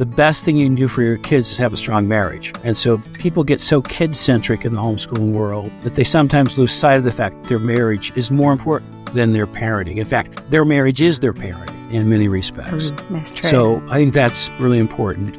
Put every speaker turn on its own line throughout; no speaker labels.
the best thing you can do for your kids is have a strong marriage. And so people get so kid centric in the homeschooling world that they sometimes lose sight of the fact that their marriage is more important than their parenting. In fact, their marriage is their parenting in many respects.
Mm, that's true.
So I think that's really important.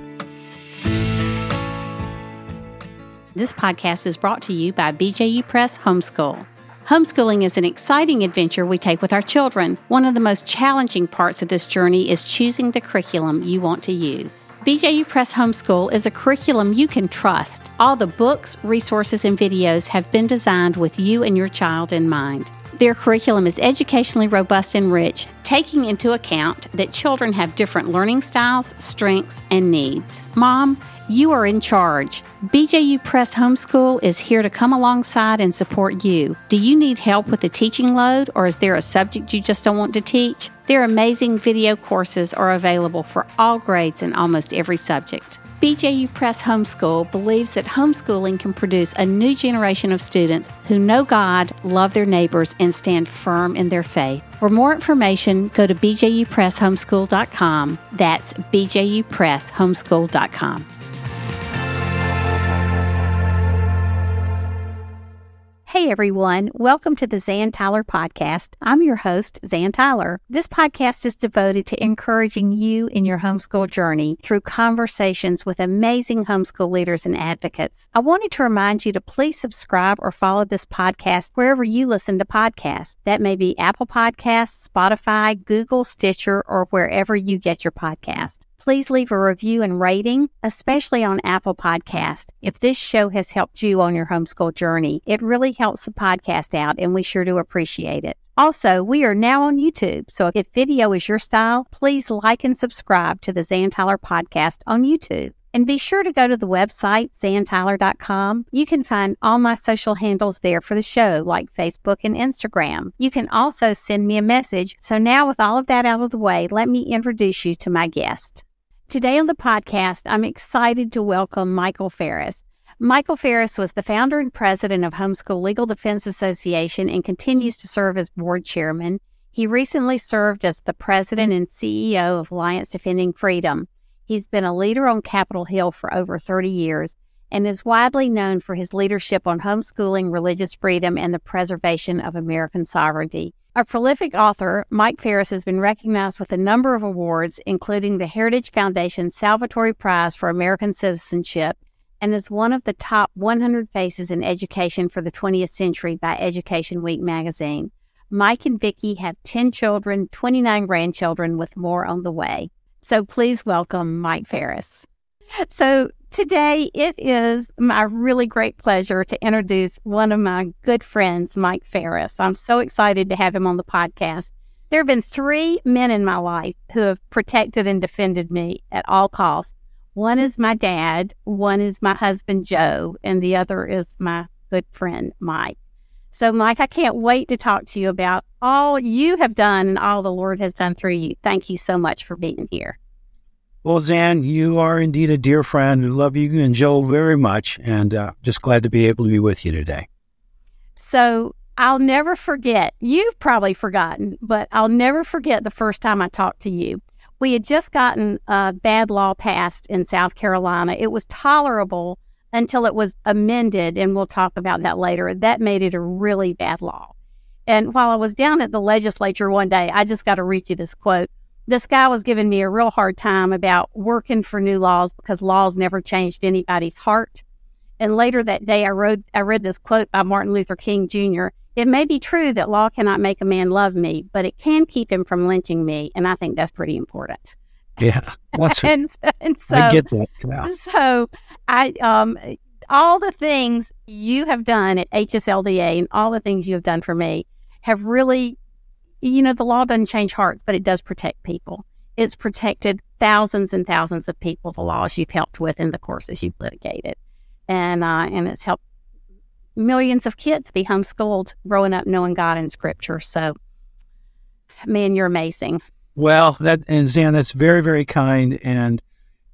This podcast is brought to you by BJU Press Homeschool. Homeschooling is an exciting adventure we take with our children. One of the most challenging parts of this journey is choosing the curriculum you want to use. BJU Press Homeschool is a curriculum you can trust. All the books, resources, and videos have been designed with you and your child in mind. Their curriculum is educationally robust and rich, taking into account that children have different learning styles, strengths, and needs. Mom, you are in charge. BJU Press Homeschool is here to come alongside and support you. Do you need help with the teaching load, or is there a subject you just don't want to teach? Their amazing video courses are available for all grades and almost every subject. BJU Press Homeschool believes that homeschooling can produce a new generation of students who know God, love their neighbors, and stand firm in their faith. For more information, go to bjupresshomeschool.com. That's bjupresshomeschool.com. Hey everyone, welcome to the Zan Tyler podcast. I'm your host, Zan Tyler. This podcast is devoted to encouraging you in your homeschool journey through conversations with amazing homeschool leaders and advocates. I wanted to remind you to please subscribe or follow this podcast wherever you listen to podcasts. That may be Apple Podcasts, Spotify, Google, Stitcher, or wherever you get your podcast please leave a review and rating, especially on Apple Podcast. If this show has helped you on your homeschool journey, it really helps the podcast out and we sure do appreciate it. Also, we are now on YouTube, so if video is your style, please like and subscribe to the Zan Tyler podcast on YouTube. And be sure to go to the website, zantyler.com. You can find all my social handles there for the show, like Facebook and Instagram. You can also send me a message. So now with all of that out of the way, let me introduce you to my guest. Today on the podcast, I'm excited to welcome Michael Farris. Michael Farris was the founder and president of Homeschool Legal Defense Association and continues to serve as board chairman. He recently served as the president and CEO of Alliance Defending Freedom. He's been a leader on Capitol Hill for over 30 years and is widely known for his leadership on homeschooling, religious freedom, and the preservation of American sovereignty. A prolific author, Mike Farris has been recognized with a number of awards, including the Heritage Foundation Salvatori Prize for American Citizenship, and is one of the top 100 faces in education for the 20th century by Education Week magazine. Mike and Vicki have 10 children, 29 grandchildren, with more on the way. So please welcome Mike Farris. So Today, it is my really great pleasure to introduce one of my good friends, Mike Farris. I'm so excited to have him on the podcast. There have been three men in my life who have protected and defended me at all costs. One is my dad, one is my husband, Joe, and the other is my good friend, Mike. So, Mike, I can't wait to talk to you about all you have done and all the Lord has done through you. Thank you so much for being here.
Well, Zan, you are indeed a dear friend. I love you and Joel very much, and uh, just glad to be able to be with you today.
So I'll never forget. You've probably forgotten, but I'll never forget the first time I talked to you. We had just gotten a bad law passed in South Carolina. It was tolerable until it was amended, and we'll talk about that later. That made it a really bad law. And while I was down at the legislature one day, I just got to read you this quote this guy was giving me a real hard time about working for new laws because laws never changed anybody's heart. And later that day, I wrote, I read this quote by Martin Luther King Jr. It may be true that law cannot make a man love me, but it can keep him from lynching me. And I think that's pretty important.
Yeah.
What's and, and so,
I get that. Yeah.
So I, um, all the things you have done at HSLDA and all the things you have done for me have really you know, the law doesn't change hearts, but it does protect people. It's protected thousands and thousands of people, the laws you've helped with in the courses you've litigated. And, uh, and it's helped millions of kids be homeschooled growing up knowing God and scripture. So, man, you're amazing.
Well, that, and Zan, that's very, very kind. And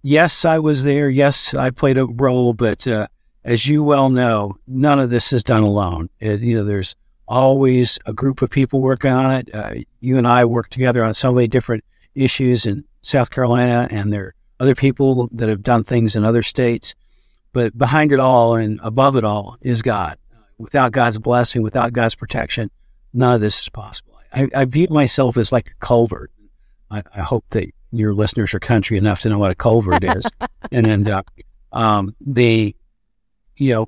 yes, I was there. Yes, I played a role, but, uh, as you well know, none of this is done alone. It, you know, there's, always a group of people working on it. Uh, you and I work together on so many different issues in South Carolina, and there are other people that have done things in other states. But behind it all and above it all is God. Without God's blessing, without God's protection, none of this is possible. I, I view myself as like a culvert. I, I, hope that your listeners are country enough to know what a culvert is. and then uh, um, the, you know,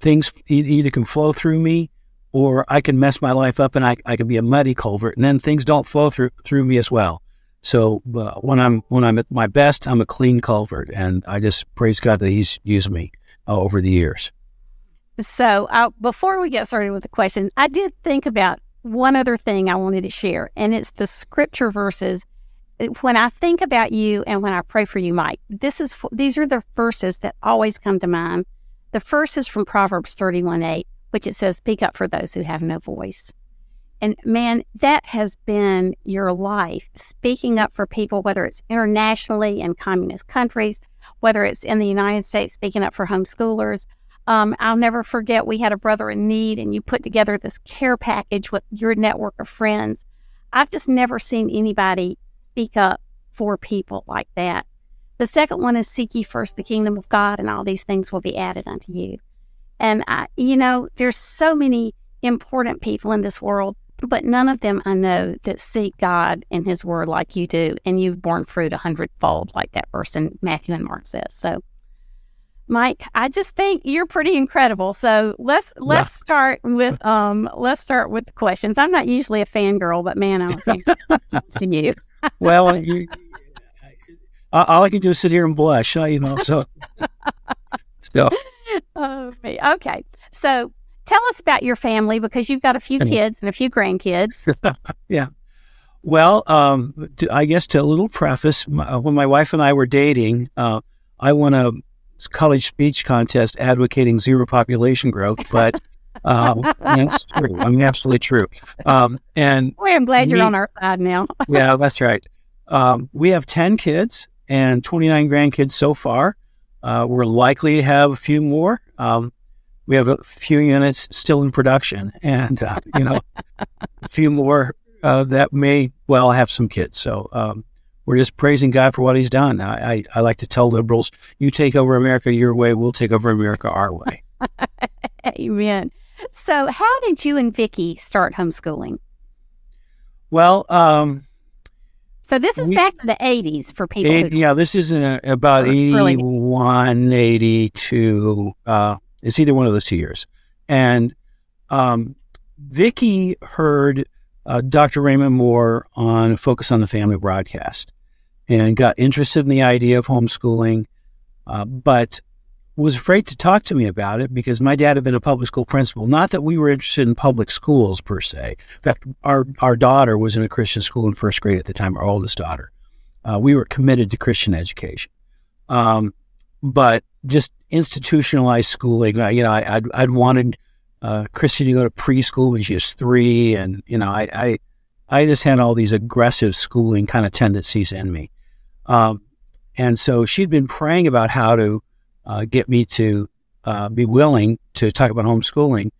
things either can flow through me or I can mess my life up and I, I can be a muddy culvert and then things don't flow through through me as well. So uh, when I'm when I'm at my best, I'm a clean culvert, and I just praise God that He's used me uh, over the years.
So uh, before we get started with the question, I did think about one other thing I wanted to share, and it's the scripture verses. When I think about you and when I pray for you, Mike, this is these are the verses that always come to mind. The first is from Proverbs thirty one eight, which it says, "Speak up for those who have no voice." And man, that has been your life, speaking up for people, whether it's internationally in communist countries, whether it's in the United States, speaking up for homeschoolers. Um, I'll never forget we had a brother in need, and you put together this care package with your network of friends. I've just never seen anybody speak up for people like that. The second one is seek ye first the kingdom of God, and all these things will be added unto you. And I, you know, there's so many important people in this world but none of them I know that seek God and His Word like you do, and you've borne fruit a hundredfold, like that verse in Matthew and Mark says. So, Mike, I just think you're pretty incredible. So let's let's yeah. start with um let's start with the questions. I'm not usually a fangirl, but man, I'm to you.
well, you, all I can do is sit here and blush, you know. So,
Oh, me. Okay, so Tell us about your family because you've got a few kids and a few grandkids.
yeah. Well, um, to, I guess to a little preface, my, uh, when my wife and I were dating, uh, I won a college speech contest advocating zero population growth, but um, that's true. I mean, absolutely true. Um, and
Boy, I'm glad we, you're on our side now.
yeah, that's right. Um, we have 10 kids and 29 grandkids so far. Uh, we're likely to have a few more. Um, we have a few units still in production, and uh, you know, a few more uh, that may well have some kids. So um, we're just praising God for what He's done. I, I, I, like to tell liberals, "You take over America your way, we'll take over America our way."
Amen. So, how did you and Vicki start homeschooling?
Well, um,
so this is we, back to the 80s for people. Eight,
yeah, this is in a, about 81, 82. Uh, it's either one of those two years. And um, Vicki heard uh, Dr. Raymond Moore on Focus on the Family broadcast and got interested in the idea of homeschooling, uh, but was afraid to talk to me about it because my dad had been a public school principal. Not that we were interested in public schools per se. In fact, our, our daughter was in a Christian school in first grade at the time, our oldest daughter. Uh, we were committed to Christian education. Um, but just institutionalized schooling. You know, I, would I'd wanted uh, Christy to go to preschool when she was three, and you know, I, I, I just had all these aggressive schooling kind of tendencies in me, um, and so she'd been praying about how to uh, get me to uh, be willing to talk about homeschooling.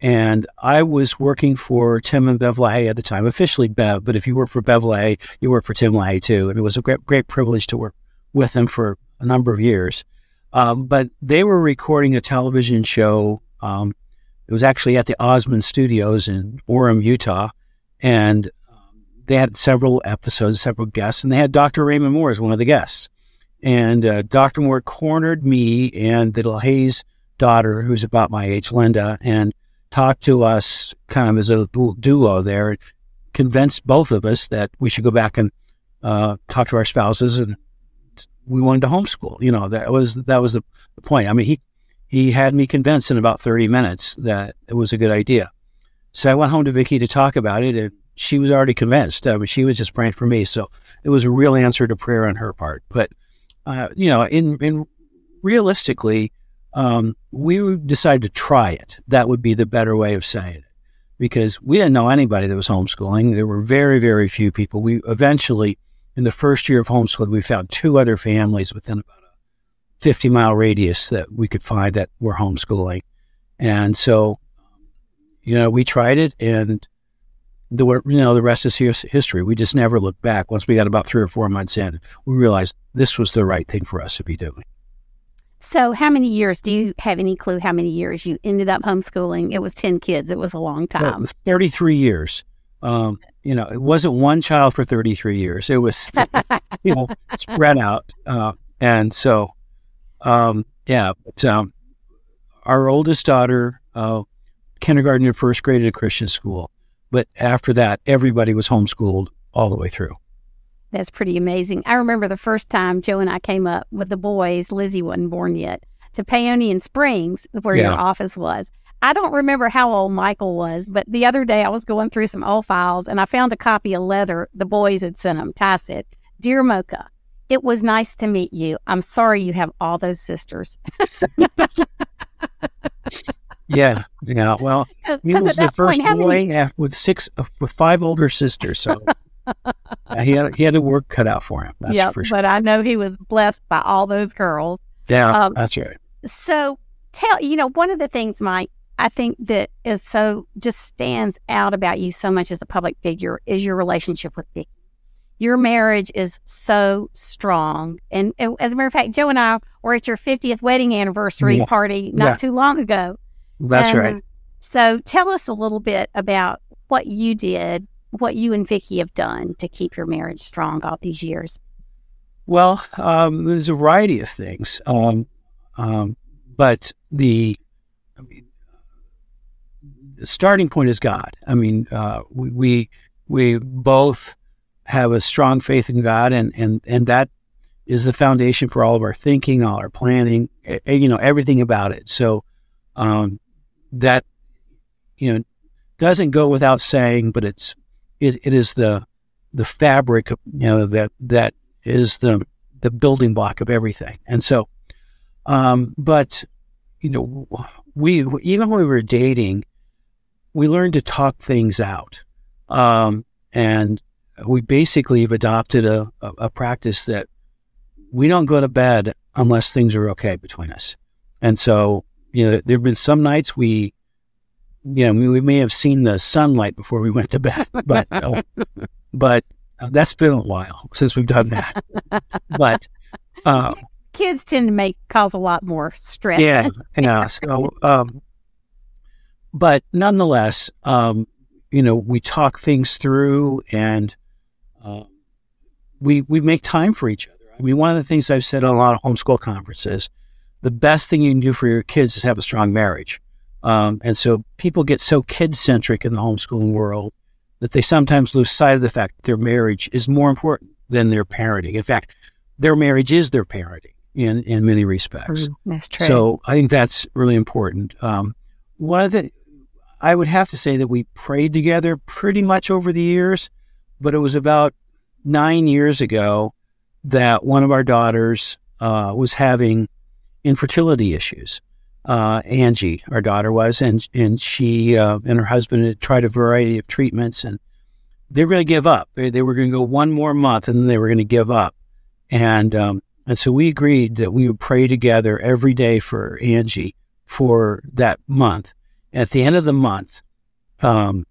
And I was working for Tim and Bev LaHaye at the time, officially Bev, but if you work for Bev LaHaye, you work for Tim LaHaye too. And it was a great, great privilege to work with them for a number of years. Um, but they were recording a television show. Um, it was actually at the Osmond Studios in Orem, Utah, and um, they had several episodes, several guests, and they had Dr. Raymond Moore as one of the guests. And uh, Dr. Moore cornered me and the LaHaye's daughter, who's about my age, Linda, and talked to us kind of as a duo there, convinced both of us that we should go back and uh, talk to our spouses and we wanted to homeschool. You know, that was that was the, point. I mean, he he had me convinced in about 30 minutes that it was a good idea. So I went home to Vicki to talk about it, and she was already convinced. I mean, she was just praying for me. So it was a real answer to prayer on her part. But uh, you know, in in realistically, um, we decided to try it. That would be the better way of saying it, because we didn't know anybody that was homeschooling. There were very very few people. We eventually in the first year of homeschooling, we found two other families within about a 50 mile radius that we could find that were homeschooling. And so, you know, we tried it and the you know the rest is history. We just never looked back. Once we got about three or four months in, we realized this was the right thing for us to be doing.
So, how many years do you have any clue how many years you ended up homeschooling? It was 10 kids. It was a long time.
33 years. Um, you know, it wasn't one child for 33 years. It was, you know, spread out. Uh, and so, um, yeah, but, um, our oldest daughter, uh, kindergarten and first grade at a Christian school. But after that, everybody was homeschooled all the way through.
That's pretty amazing. I remember the first time Joe and I came up with the boys, Lizzie wasn't born yet, to Paeonian Springs, where yeah. your office was. I don't remember how old Michael was, but the other day I was going through some old files and I found a copy of letter the boys had sent him. Ty said, Dear Mocha, it was nice to meet you. I'm sorry you have all those sisters.
yeah, yeah. Well, he was the first point, boy many... with six, uh, with five older sisters. So he had he had a work cut out for him. That's
yep,
for sure.
But I know he was blessed by all those girls.
Yeah, um, that's right.
So tell you know one of the things, Mike, I think that is so just stands out about you so much as a public figure is your relationship with Vicki. Your marriage is so strong, and, and as a matter of fact, Joe and I were at your 50th wedding anniversary yeah. party not yeah. too long ago.
That's and right.
So tell us a little bit about what you did what you and Vicki have done to keep your marriage strong all these years.
Well, um, there's a variety of things, um, um, but the, I mean, the starting point is God. I mean, uh, we, we we both have a strong faith in God, and and and that is the foundation for all of our thinking, all our planning, you know, everything about it. So um, that you know doesn't go without saying, but it's it, it is the the fabric, you know, that that is the the building block of everything. And so, um, but you know, we even when we were dating, we learned to talk things out, um, and we basically have adopted a, a, a practice that we don't go to bed unless things are okay between us. And so, you know, there have been some nights we you know, we may have seen the sunlight before we went to bed, but uh, but uh, that's been a while since we've done that. but uh,
kids tend to make cause a lot more stress.
Yeah, yeah. So, um, but nonetheless, um, you know, we talk things through and uh, we we make time for each other. I mean, one of the things I've said on a lot of homeschool conferences, the best thing you can do for your kids is have a strong marriage. Um, and so people get so kid centric in the homeschooling world that they sometimes lose sight of the fact that their marriage is more important than their parenting. In fact, their marriage is their parenting in, in many respects.
Mm, that's true.
So I think that's really important. Um, one of the, I would have to say that we prayed together pretty much over the years, but it was about nine years ago that one of our daughters uh, was having infertility issues uh, Angie, our daughter was, and and she uh, and her husband had tried a variety of treatments, and they were going to give up. They, they were going to go one more month, and then they were going to give up. And um, and so we agreed that we would pray together every day for Angie for that month. At the end of the month, um,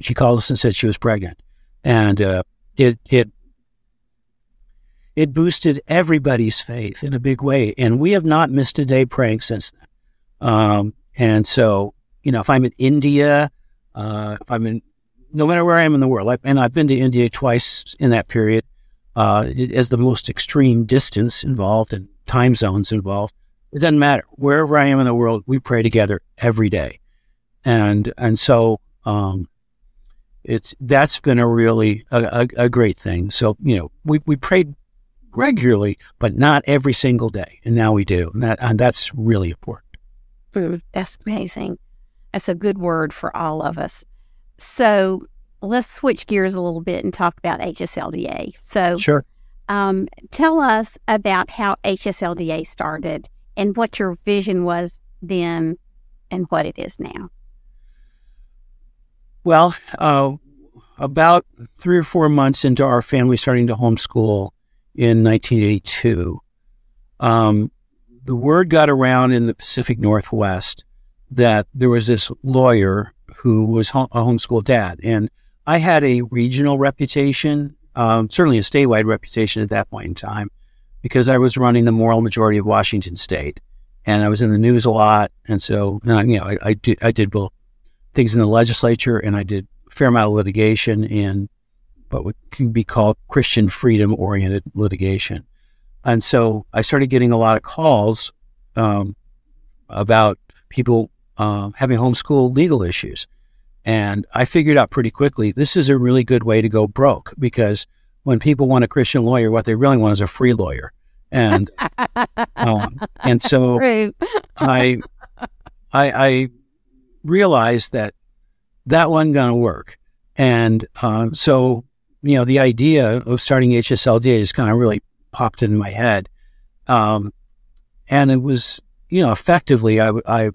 she called us and said she was pregnant, and uh, it it it boosted everybody's faith in a big way. And we have not missed a day praying since then. Um, and so, you know, if I'm in India, uh, if I'm in, no matter where I am in the world, I, and I've been to India twice in that period, uh, as the most extreme distance involved and time zones involved. It doesn't matter. Wherever I am in the world, we pray together every day. And, and so, um, it's, that's been a really, a, a, a great thing. So, you know, we, we prayed regularly, but not every single day. And now we do. And, that, and that's really important.
Mm, that's amazing. That's a good word for all of us. So let's switch gears a little bit and talk about HSLDA. So,
sure.
Um, tell us about how HSLDA started and what your vision was then and what it is now.
Well, uh, about three or four months into our family starting to homeschool, in 1982, um, the word got around in the Pacific Northwest that there was this lawyer who was a homeschool dad. And I had a regional reputation, um, certainly a statewide reputation at that point in time, because I was running the moral majority of Washington State, and I was in the news a lot. And so, you know, I, I did I did both things in the legislature, and I did a fair amount of litigation in what can be called Christian freedom oriented litigation. And so I started getting a lot of calls um, about people uh, having homeschool legal issues. And I figured out pretty quickly this is a really good way to go broke because when people want a Christian lawyer, what they really want is a free lawyer. And um, and so I, I I realized that that wasn't going to work. And uh, so you know, the idea of starting HSLDA just kind of really popped into my head. Um, and it was, you know, effectively, I, I,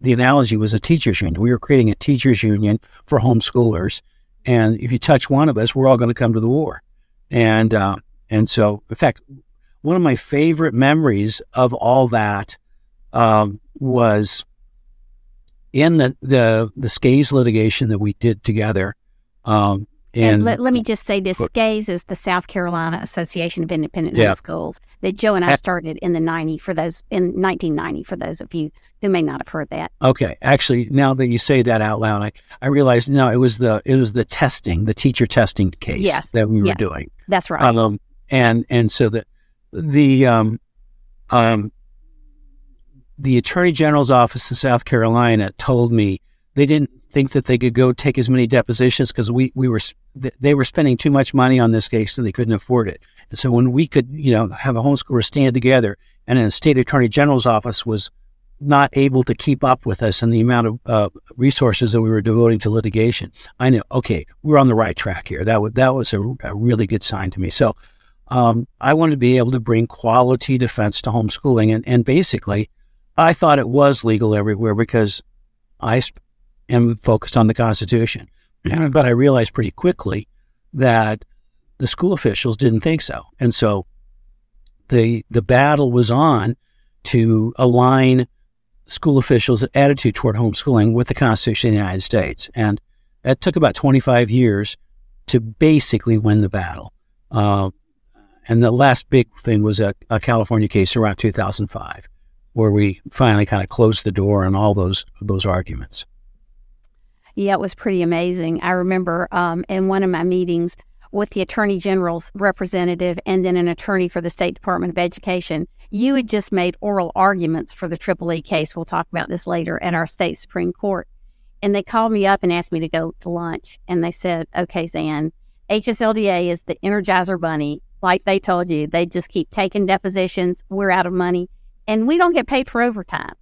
the analogy was a teacher's union. We were creating a teacher's union for homeschoolers. And if you touch one of us, we're all going to come to the war. And, uh, and so, in fact, one of my favorite memories of all that um, was in the, the, the SCAIHS litigation that we did together. Um,
and, and let, let, me just say this SCAIHS is the South Carolina Association of Independent yeah. High Schools that Joe and I started in the 90 for those in 1990 for those of you who may not have heard that.
Okay. Actually, now that you say that out loud, I, I realized no, it was the it was the testing, the teacher testing case
yes.
that we were
yes.
doing.
That's right.
Um, and and so the the um um the Attorney General's office in South Carolina told me they didn't think that they could go take as many depositions because we, we were they were spending too much money on this case and they couldn't afford it. And so when we could, you know, have a homeschooler stand together and a state attorney general's office was not able to keep up with us and the amount of uh, resources that we were devoting to litigation, I knew, okay, we're on the right track here. That was, that was a, a really good sign to me. So um, I wanted to be able to bring quality defense to homeschooling. And, and basically, I thought it was legal everywhere because I am focused on the Constitution. But I realized pretty quickly that the school officials didn't think so. And so the the battle was on to align school officials' attitude toward homeschooling with the Constitution of the United States. And it took about 25 years to basically win the battle. Uh, and the last big thing was a, a, California case around 2005, where we finally kind of closed the door on all those those arguments.
Yeah, it was pretty amazing. I remember um, in one of my meetings with the Attorney General's representative and then an attorney for the State Department of Education, you had just made oral arguments for the Triple E case. We'll talk about this later at our state Supreme Court. And they called me up and asked me to go to lunch. And they said, okay, Zan, HSLDA is the Energizer Bunny. Like they told you, they just keep taking depositions. We're out of money and we don't get paid for overtime.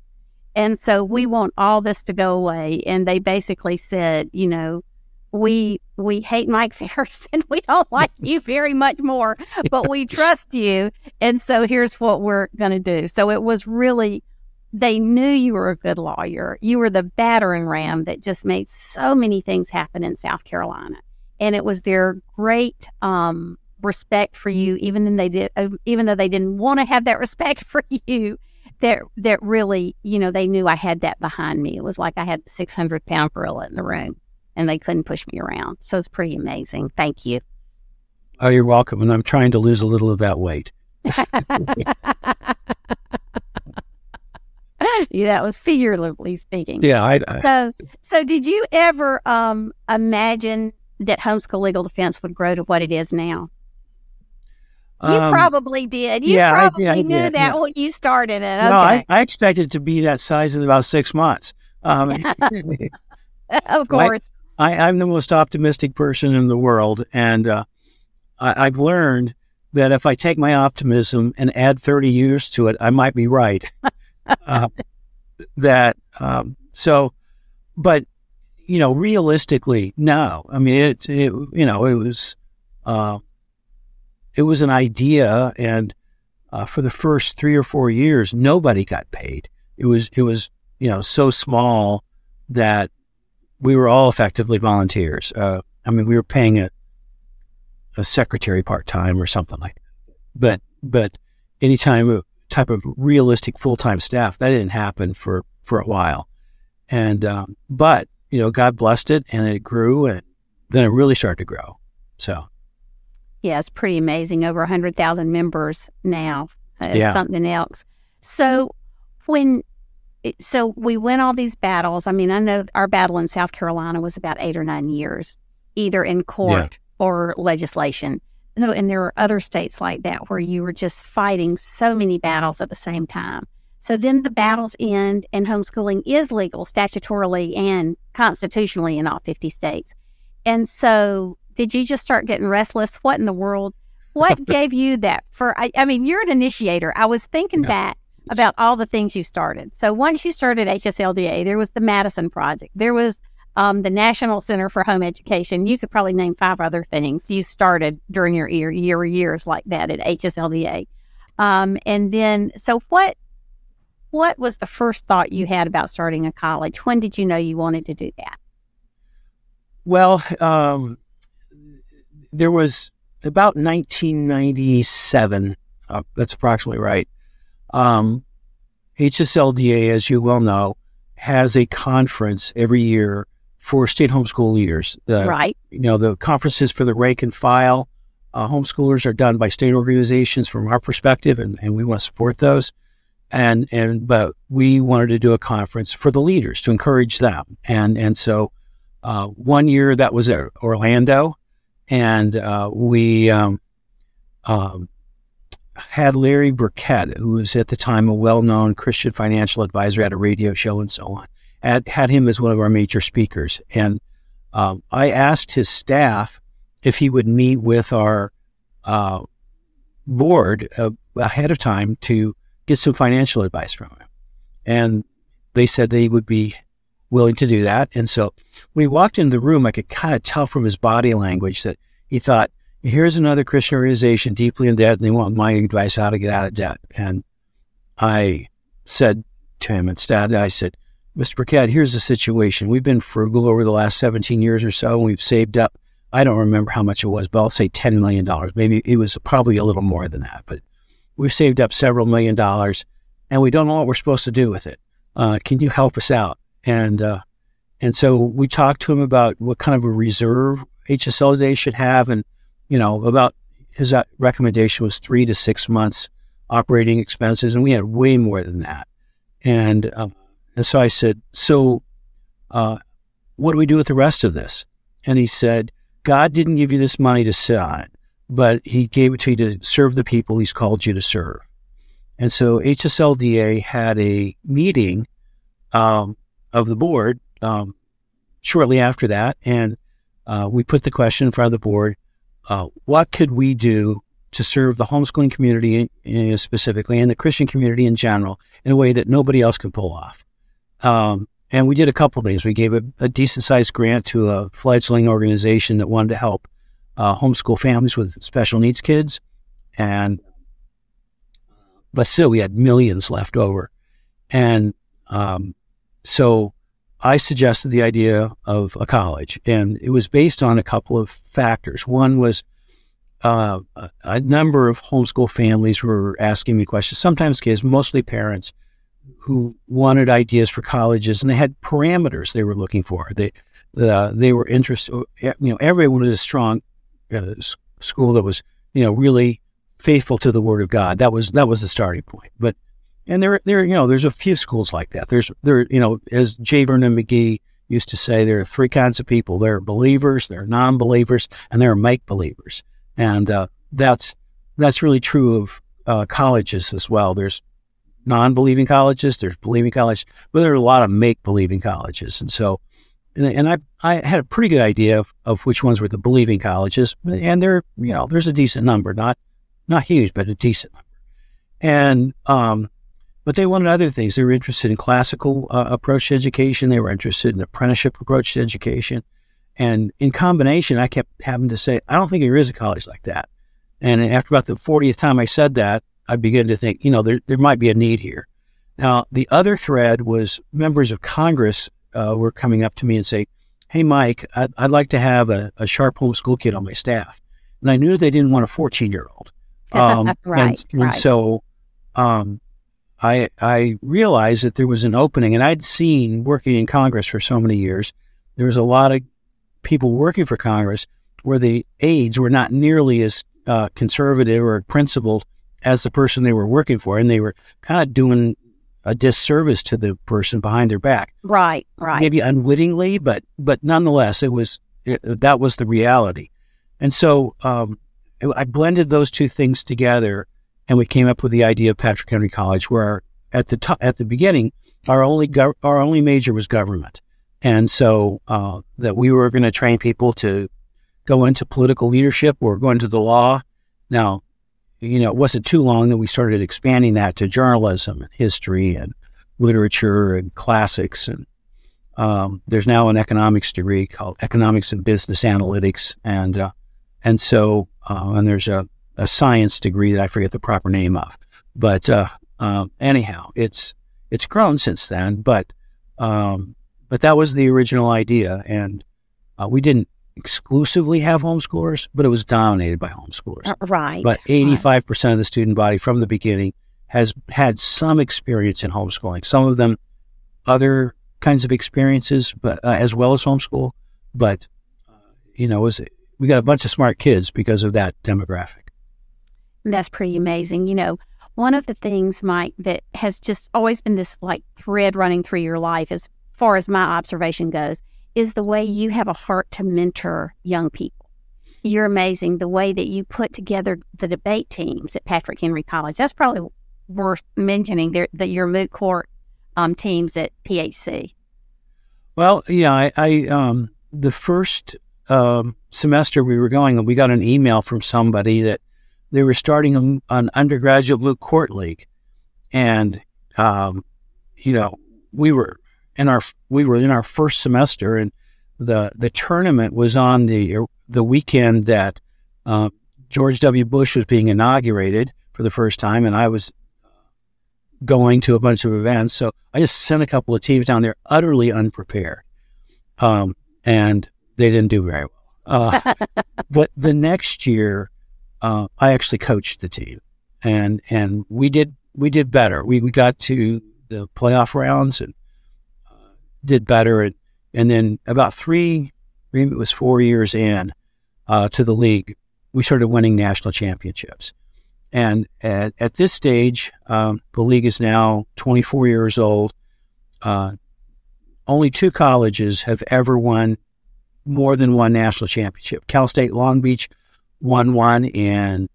And so we want all this to go away. And they basically said, you know, we we hate Mike Farris and we don't like you very much more, but we trust you. And so here's what we're going to do. So it was really, they knew you were a good lawyer. You were the battering ram that just made so many things happen in South Carolina. And it was their great um, respect for you, even though they did, even though they didn't want to have that respect for you that that really, you know, they knew I had that behind me. It was like I had the 600 pound gorilla in the room and they couldn't push me around. So it's pretty amazing. Thank you.
Oh, you're welcome. And I'm trying to lose a little of that weight.
yeah, that was figuratively speaking.
Yeah. I, I,
so, so did you ever um, imagine that homeschool legal defense would grow to what it is now? You um, probably did. You yeah, probably I, yeah, knew that yeah. when you started it. Okay.
No, I, I, expected it to be that size in about six months. Um,
of course.
I, am the most optimistic person in the world. And uh, I, I've learned that if I take my optimism and add 30 years to it, I might be right. uh, that, um, so, but, you know, realistically, no. I mean, it, it you know, it was, uh, it was an idea, and uh, for the first three or four years, nobody got paid. It was it was you know so small that we were all effectively volunteers. Uh, I mean, we were paying a a secretary part time or something like that. But but any time of type of realistic full time staff that didn't happen for for a while, and um, but you know, God blessed it and it grew and then it really started to grow. So,
yeah, it's pretty amazing. Over 100,000 members now. Uh,
Yeah.
Something else. So, when, so we win all these battles. I mean, I know our battle in South Carolina was about eight or nine years, either in court or legislation. No, and there are other states like that where you were just fighting so many battles at the same time. So then the battles end, and homeschooling is legal statutorily and constitutionally in all 50 states. And so, did you just start getting restless? What in the world? What gave you that? For I, I mean, you're an initiator. I was thinking
Yeah.
back about all the things you started. So once you started HSLDA, there was the Madison Project. There was um, the National Center for Home Education. You could probably name five other things you started during your year, year years like that at HSLDA. Um, and then, so what? What was the first thought you had about starting a college? When did you know you wanted to do that?
well, um, there was about 1997. Uh, that's approximately right. Um, HSLDA, as you well know, has a conference every year for state homeschool leaders. The,
right.
you know, the conferences for the rank and file uh, homeschoolers are done by state organizations from our perspective, and, and we want to support those. And and but we wanted to do a conference for the leaders to encourage them, and and so uh, one year that was at Orlando, and uh, we um, um, had Larry Burkett, who was at the time a well-known Christian financial advisor at a radio show and so on. Had, had him as one of our major speakers, and um, I asked his staff if he would meet with our uh, board uh, ahead of time to get some financial advice from him, and they said they would be willing to do that. And so when he walked into the room, I could kind of tell from his body language that he thought, "Here's another Christian organization deeply in debt, and they want my advice how to get out of debt." And I said to him instead, I said, Mr. Burkett, here's the situation. We've been frugal over the last 17 years or so, and we've saved up. I don't remember how much it was, but I'll say $10 million. Maybe it was probably a little more than that, but we've saved up several million dollars, and we don't know what we're supposed to do with it. Uh, can you help us out? And uh, and so we talked to him about what kind of a reserve HSLDA should have, and you know about his uh, recommendation was three to six months operating expenses, and we had way more than that. And um, and so I said, so uh, what do we do with the rest of this? And he said, God didn't give you this money to sit on it, but He gave it to you to serve the people He's called you to serve. And so HSLDA had a meeting um, of the board um, shortly after that, and uh, we put the question in front of the board: uh, What could we do to serve the homeschooling community specifically and the Christian community in general in a way that nobody else can pull off? Um, and we did a couple things. We gave a, a decent sized grant to a fledgling organization that wanted to help uh, homeschool families with special needs kids, and but still we had millions left over, and um, so I suggested the idea of a college, and it was based on a couple of factors. One was uh, a, number of homeschool families were asking me questions, sometimes kids, mostly parents, who wanted ideas for colleges, and they had parameters they were looking for. They uh, they were interested. You know, everyone wanted a strong uh, school that was you know really faithful to the Word of God. That was that was the starting point. But and there there you know there's a few schools like that. There's there you know as J. Vernon McGee used to say, there are three kinds of people. There are believers, there are non-believers, and there are make believers. And uh, that's that's really true of uh, colleges as well. There's non-believing colleges, there's believing colleges, but there are a lot of make-believing colleges. And so, and, and I I had a pretty good idea of, of which ones were the believing colleges, and there you know there's a decent number, not not huge, but a decent number. And um, but they wanted other things. They were interested in classical uh, approach to education. They were interested in apprenticeship approach to education. And in combination, I kept having to say, I don't think there is a college like that. And after about the 40th time I said that, I began to think, you know, there, there might be a need here. Now, the other thread was members of Congress uh, were coming up to me and say, Hey, Mike, I'd, I'd like to have a, a sharp homeschool kid on my staff. And I knew they didn't want a 14 year old. Um,
Right,
and, and
right.
so um, I I realized that there was an opening, and I'd seen working in Congress for so many years there was a lot of people working for Congress where the aides were not nearly as uh, conservative or principled as the person they were working for, and they were kind of doing a disservice to the person behind their back.
Right, right.
Maybe unwittingly, but but nonetheless, it was it, that was the reality. And so um, I blended those two things together, and we came up with the idea of Patrick Henry College, where at the top, at the beginning, our only gov- our only major was government, and so uh, that we were going to train people to go into political leadership or go into the law. Now, you know, it wasn't too long that we started expanding that to journalism and history and literature and classics. And um, there's now an economics degree called Economics and Business Analytics, and uh, and so uh, and there's a, a science degree that I forget the proper name of. But uh, um, anyhow, it's it's grown since then. But um, but that was the original idea, and uh, we didn't exclusively have homeschoolers, but it was dominated by homeschoolers.
Uh, right.
But 85% of the student body from the beginning has had some experience in homeschooling. Some of them other kinds of experiences, but uh, as well as homeschool. But uh, you know, was we got a bunch of smart kids because of that demographic.
That's pretty amazing. You know, one of the things, Mike, that has just always been this like thread running through your life, as far as my observation goes, is the way you have a heart to mentor young people. You're amazing. The way that you put together the debate teams at Patrick Henry College. That's probably worth mentioning. there, That your moot court um, teams at PHC.
Well, yeah, I, I um, the first um, semester we were going, we got an email from somebody that they were starting an, an undergraduate moot court league, and um, you know we were in our we were in our first semester, and the the tournament was on the the weekend that uh, George W. Bush was being inaugurated for the first time, and I was going to a bunch of events. So I just sent a couple of teams down there, utterly unprepared, um, and they didn't do very well. Uh, but the next year, uh, I actually coached the team, and and we did we did better. We we got to the playoff rounds and did better. And, and then about three, maybe it was four years in uh, to the league, we started winning national championships. And at, at this stage, um, the league is now 24 years old. Uh, only two colleges have ever won more than one national championship. Cal State Long Beach won one in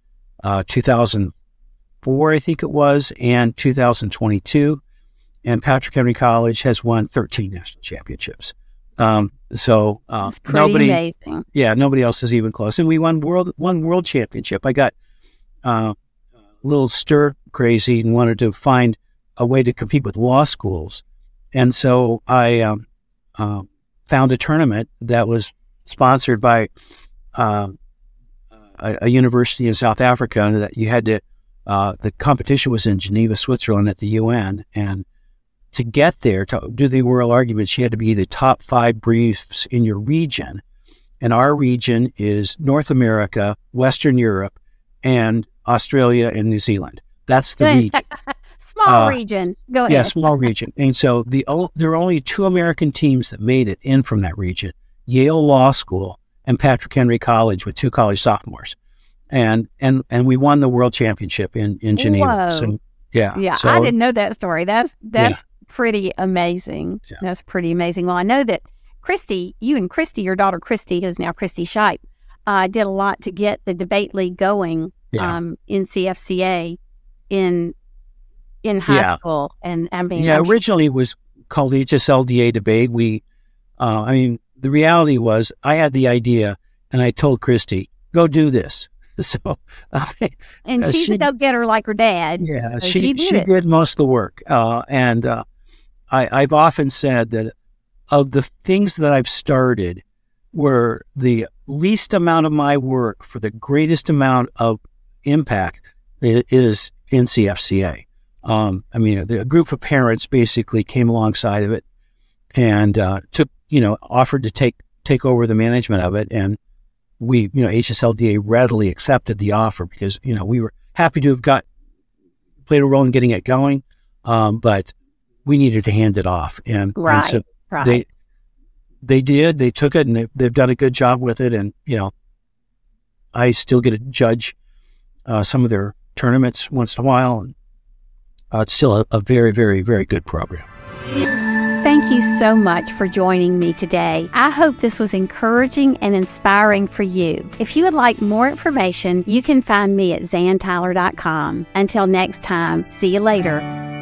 uh, 2004, I think it was, and 2022 and Patrick Henry College has won 13 national championships. Um, so uh, nobody,
amazing.
yeah, nobody else is even close. And we won world one world championship. I got uh, a little stir crazy and wanted to find a way to compete with law schools, and so I um, uh, found a tournament that was sponsored by um, a, a, university in South Africa, that you had to. Uh, the competition was in Geneva, Switzerland, at the UN, and to get there to do the oral arguments, you had to be the top five briefs in your region. And our region is North America, Western Europe, and Australia and New Zealand. That's the region.
small uh, region. Go ahead.
Yeah, small region. And so the there are only two American teams that made it in from that region: Yale Law School and Patrick Henry College, with two college sophomores. And and and we won the world championship in in Geneva.
Whoa.
So yeah,
yeah.
So,
I didn't know that story. That's that's pretty amazing. Yeah. That's pretty amazing. Well, I know that Christy, you and Christy, your daughter Christy, who's now Christy Shipe, uh, did a lot to get the debate league going yeah. um, NCFCA in in high yeah. school. And I mean,
yeah, I'm originally it was called the HSLDA debate. We, uh, I mean, the reality was I had the idea, and I told Christy, "Go do this." So,
uh, and she's she, a go getter like her dad.
Yeah,
so
she
she, did,
she did, most of the work, uh, and uh, I, have often said that of the things that I've started, where the least amount of my work for the greatest amount of impact is NCFCA. Um, I mean, a group of parents basically came alongside of it and uh, took, you know, offered to take take over the management of it, and we, you know, HSLDA readily accepted the offer because you know we were happy to have got played a role in getting it going, um, but we needed to hand it off, and,
right,
and so
right.
they they did. They took it and they, they've done a good job with it. And, you know, I still get to judge uh, some of their tournaments once in a while. And uh, it's still a, a very, very, very good program.
Thank you so much for joining me today. I hope this was encouraging and inspiring for you. If you would like more information, you can find me at zantyler.com. Until next time, see you later.